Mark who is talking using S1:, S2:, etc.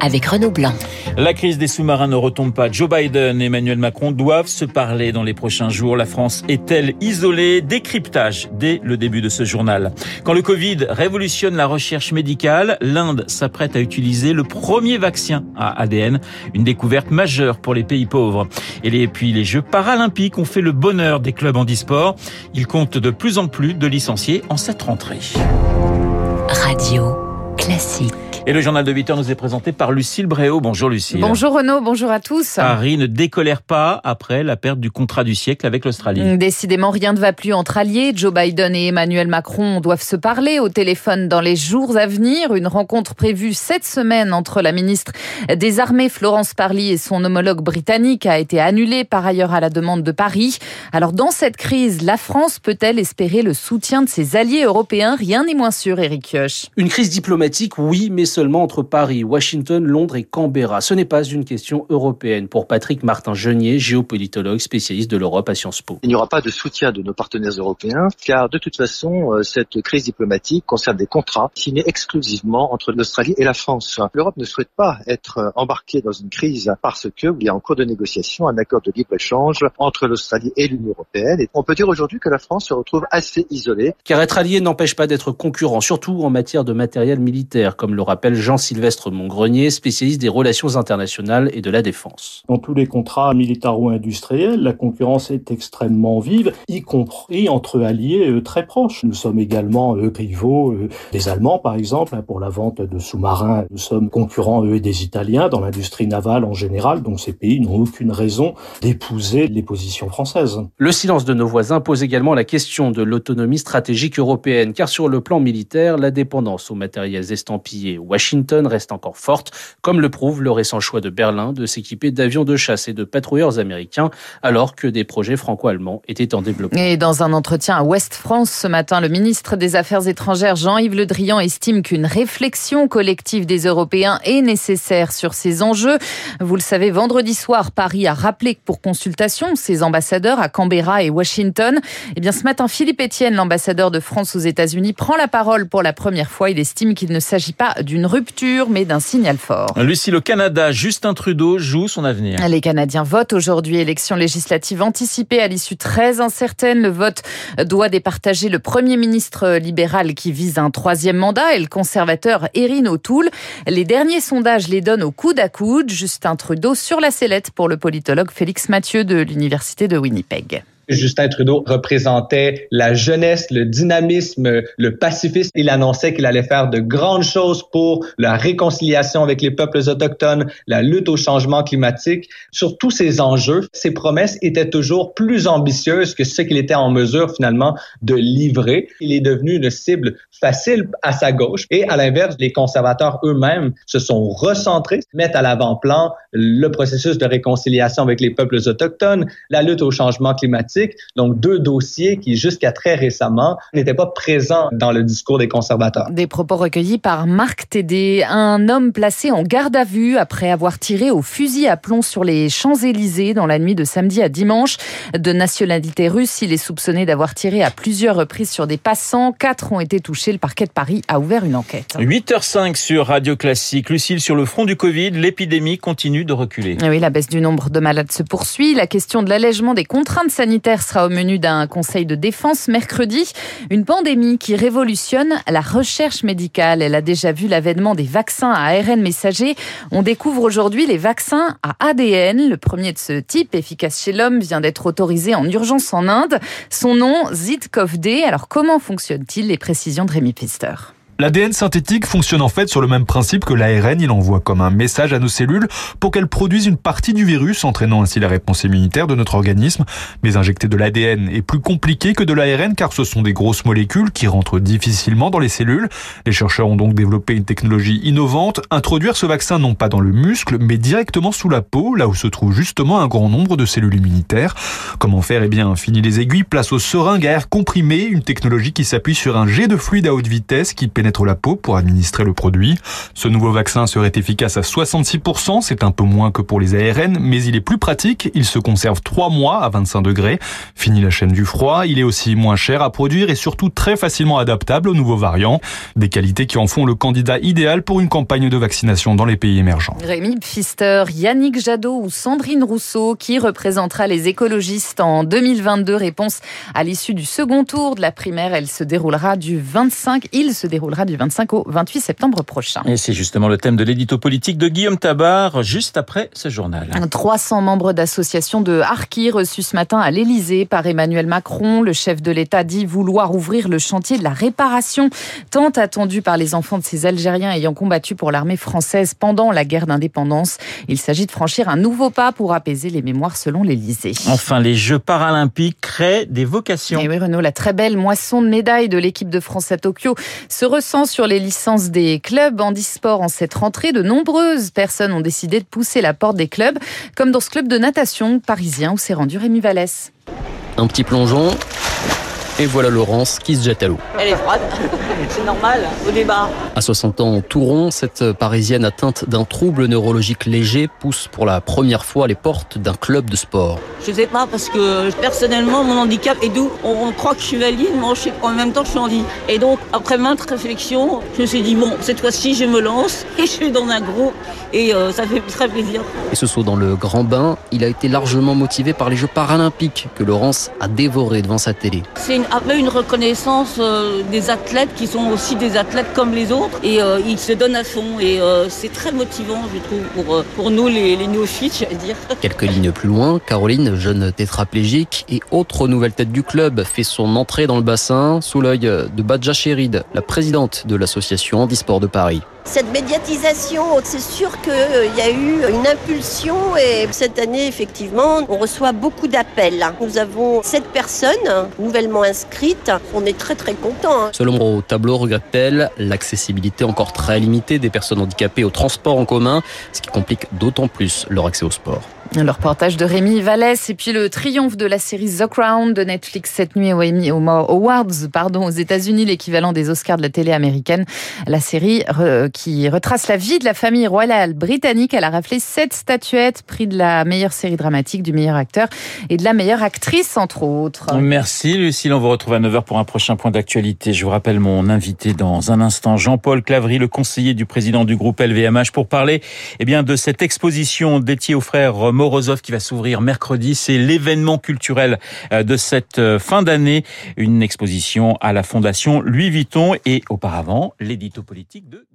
S1: avec Renaud Blanc.
S2: La crise des sous-marins ne retombe pas. Joe Biden et Emmanuel Macron doivent se parler dans les prochains jours. La France est-elle isolée? Décryptage dès le début de ce journal. Quand le Covid révolutionne la recherche médicale, l'Inde s'apprête à utiliser le premier vaccin à ADN, une découverte majeure pour les pays pauvres. Et puis les Jeux paralympiques ont fait le bonheur des clubs handisport. Ils comptent de plus en plus de licenciés en cette rentrée.
S1: Radio Classique.
S2: Et le journal de 8 heures nous est présenté par Lucille Bréau. Bonjour Lucille.
S3: Bonjour Renaud, bonjour à tous.
S2: Paris ne décolère pas après la perte du contrat du siècle avec l'Australie.
S3: Décidément, rien ne va plus entre alliés. Joe Biden et Emmanuel Macron doivent se parler au téléphone dans les jours à venir. Une rencontre prévue cette semaine entre la ministre des Armées, Florence Parly, et son homologue britannique a été annulée par ailleurs à la demande de Paris. Alors dans cette crise, la France peut-elle espérer le soutien de ses alliés européens? Rien n'est moins sûr, Eric Kioch.
S4: Une crise diplomatique, oui, mais seulement entre Paris, Washington, Londres et Canberra. Ce n'est pas une question européenne pour Patrick Martin-Genier, géopolitologue spécialiste de l'Europe à Sciences Po.
S5: Il n'y aura pas de soutien de nos partenaires européens car de toute façon, euh, cette crise diplomatique concerne des contrats signés exclusivement entre l'Australie et la France. L'Europe ne souhaite pas être euh, embarquée dans une crise parce que il y a en cours de négociation un accord de libre-échange entre l'Australie et l'Union européenne. Et on peut dire aujourd'hui que la France se retrouve assez isolée.
S4: Car être allié n'empêche pas d'être concurrent, surtout en matière de matériel militaire, comme le rappelle Jean Sylvestre Montgrenier, spécialiste des relations internationales et de la défense.
S6: Dans tous les contrats militaro-industriels, la concurrence est extrêmement vive, y compris entre alliés euh, très proches. Nous sommes également euh, rivaux euh, des Allemands, par exemple, hein, pour la vente de sous-marins. Nous sommes concurrents, eux, des Italiens dans l'industrie navale en général, donc ces pays n'ont aucune raison d'épouser les positions françaises.
S4: Le silence de nos voisins pose également la question de l'autonomie stratégique européenne, car sur le plan militaire, la dépendance aux matériels estampillés Washington reste encore forte, comme le prouve le récent choix de Berlin de s'équiper d'avions de chasse et de patrouilleurs américains, alors que des projets franco-allemands étaient en développement.
S3: Et dans un entretien à Ouest France ce matin, le ministre des Affaires étrangères Jean-Yves Le Drian estime qu'une réflexion collective des Européens est nécessaire sur ces enjeux. Vous le savez, vendredi soir, Paris a rappelé pour consultation ses ambassadeurs à Canberra et Washington. Eh bien, ce matin, Philippe Etienne, l'ambassadeur de France aux États-Unis, prend la parole pour la première fois. Il estime qu'il ne s'agit pas d'une rupture, mais d'un signal fort.
S2: Lucie, le Canada, Justin Trudeau joue son avenir.
S3: Les Canadiens votent aujourd'hui, élection législative anticipée à l'issue très incertaine. Le vote doit départager le premier ministre libéral qui vise un troisième mandat et le conservateur Erin O'Toole. Les derniers sondages les donnent au coude à coude. Justin Trudeau sur la sellette pour le politologue Félix Mathieu de l'Université de Winnipeg.
S7: Justin Trudeau représentait la jeunesse, le dynamisme, le pacifisme. Il annonçait qu'il allait faire de grandes choses pour la réconciliation avec les peuples autochtones, la lutte au changement climatique. Sur tous ces enjeux, ses promesses étaient toujours plus ambitieuses que ce qu'il était en mesure finalement de livrer. Il est devenu une cible facile à sa gauche et à l'inverse, les conservateurs eux-mêmes se sont recentrés, mettent à l'avant-plan le processus de réconciliation avec les peuples autochtones, la lutte au changement climatique donc deux dossiers qui jusqu'à très récemment n'étaient pas présents dans le discours des conservateurs.
S3: Des propos recueillis par Marc Tédé, un homme placé en garde à vue après avoir tiré au fusil à plomb sur les Champs-Élysées dans la nuit de samedi à dimanche. De nationalité russe, il est soupçonné d'avoir tiré à plusieurs reprises sur des passants. Quatre ont été touchés. Le parquet de Paris a ouvert une enquête.
S2: 8h05 sur Radio Classique. Lucille, sur le front du Covid, l'épidémie continue de reculer.
S3: Oui, la baisse du nombre de malades se poursuit. La question de l'allègement des contraintes sanitaires sera au menu d'un conseil de défense mercredi. Une pandémie qui révolutionne la recherche médicale. Elle a déjà vu l'avènement des vaccins à ARN messager. On découvre aujourd'hui les vaccins à ADN. Le premier de ce type, efficace chez l'homme, vient d'être autorisé en urgence en Inde. Son nom, ZID-CoV-D. Alors comment fonctionne-t-il Les précisions de Rémi Pfister.
S8: L'ADN synthétique fonctionne en fait sur le même principe que l'ARN. Il envoie comme un message à nos cellules pour qu'elles produisent une partie du virus, entraînant ainsi la réponse immunitaire de notre organisme. Mais injecter de l'ADN est plus compliqué que de l'ARN car ce sont des grosses molécules qui rentrent difficilement dans les cellules. Les chercheurs ont donc développé une technologie innovante, introduire ce vaccin non pas dans le muscle, mais directement sous la peau, là où se trouve justement un grand nombre de cellules immunitaires. Comment faire? Eh bien, fini les aiguilles, place aux seringues à air comprimé, une technologie qui s'appuie sur un jet de fluide à haute vitesse qui pénètre pénètre la peau pour administrer le produit. Ce nouveau vaccin serait efficace à 66%, c'est un peu moins que pour les ARN, mais il est plus pratique, il se conserve 3 mois à 25 degrés. Fini la chaîne du froid, il est aussi moins cher à produire et surtout très facilement adaptable aux nouveaux variants. Des qualités qui en font le candidat idéal pour une campagne de vaccination dans les pays émergents.
S3: Rémi Pfister, Yannick Jadot ou Sandrine Rousseau qui représentera les écologistes en 2022. Réponse à l'issue du second tour de la primaire. Elle se déroulera du 25, il se déroulera du 25 au 28 septembre prochain.
S2: Et c'est justement le thème de l'édito politique de Guillaume Tabar juste après ce journal.
S3: 300 membres d'associations de Harki reçus ce matin à l'Elysée par Emmanuel Macron. Le chef de l'État dit vouloir ouvrir le chantier de la réparation tant attendu par les enfants de ces Algériens ayant combattu pour l'armée française pendant la guerre d'indépendance. Il s'agit de franchir un nouveau pas pour apaiser les mémoires selon l'Elysée.
S2: Enfin, les Jeux paralympiques créent des vocations.
S3: Et oui, Renaud, la très belle moisson de médailles de l'équipe de France à Tokyo se sur les licences des clubs handisport en cette rentrée. De nombreuses personnes ont décidé de pousser la porte des clubs, comme dans ce club de natation parisien où s'est rendu Rémi Vallès.
S9: Un petit plongeon, et voilà Laurence qui se jette à l'eau.
S10: Elle est froide, c'est normal, au départ.
S9: À 60 ans, tout rond, cette Parisienne atteinte d'un trouble neurologique léger pousse pour la première fois les portes d'un club de sport.
S10: Je sais pas, parce que personnellement, mon handicap est doux. On croit que je suis valide, mais je sais en même temps je suis handi. Et donc, après maintes réflexions, je me suis dit, bon, cette fois-ci, je me lance et je suis dans un groupe et euh, ça fait très plaisir.
S9: Et ce saut dans le grand bain, il a été largement motivé par les Jeux paralympiques que Laurence a dévoré devant sa télé.
S10: C'est une, peu une reconnaissance euh, des athlètes qui sont aussi des athlètes comme les autres et euh, ils se donnent à fond et euh, c'est très motivant je trouve pour, euh, pour nous les, les néophytes je vais dire.
S9: Quelques lignes plus loin, Caroline, jeune tétraplégique et autre nouvelle tête du club, fait son entrée dans le bassin sous l'œil de Badja Cherid, la présidente de l'association Handisport de Paris.
S11: Cette médiatisation, c'est sûr qu'il y a eu une impulsion et cette année, effectivement, on reçoit beaucoup d'appels. Nous avons sept personnes nouvellement inscrites. On est très très contents.
S9: Selon au tableau, regrette-t-elle, l'accessibilité encore très limitée des personnes handicapées au transport en commun, ce qui complique d'autant plus leur accès au sport.
S3: Le reportage de Rémi Vallès et puis le triomphe de la série The Crown de Netflix cette nuit aux Emmy Awards pardon, aux États-Unis, l'équivalent des Oscars de la télé américaine. La série qui retrace la vie de la famille royale britannique. Elle a raflé sept statuettes, prix de la meilleure série dramatique, du meilleur acteur et de la meilleure actrice, entre autres.
S2: Merci Lucille, on vous retrouve à 9h pour un prochain point d'actualité. Je vous rappelle mon invité dans un instant, Jean-Paul Clavry, le conseiller du président du groupe LVMH, pour parler eh bien, de cette exposition dédiée aux frères Morozov qui va s'ouvrir mercredi. C'est l'événement culturel de cette fin d'année. Une exposition à la Fondation Louis Vuitton et auparavant l'édito politique de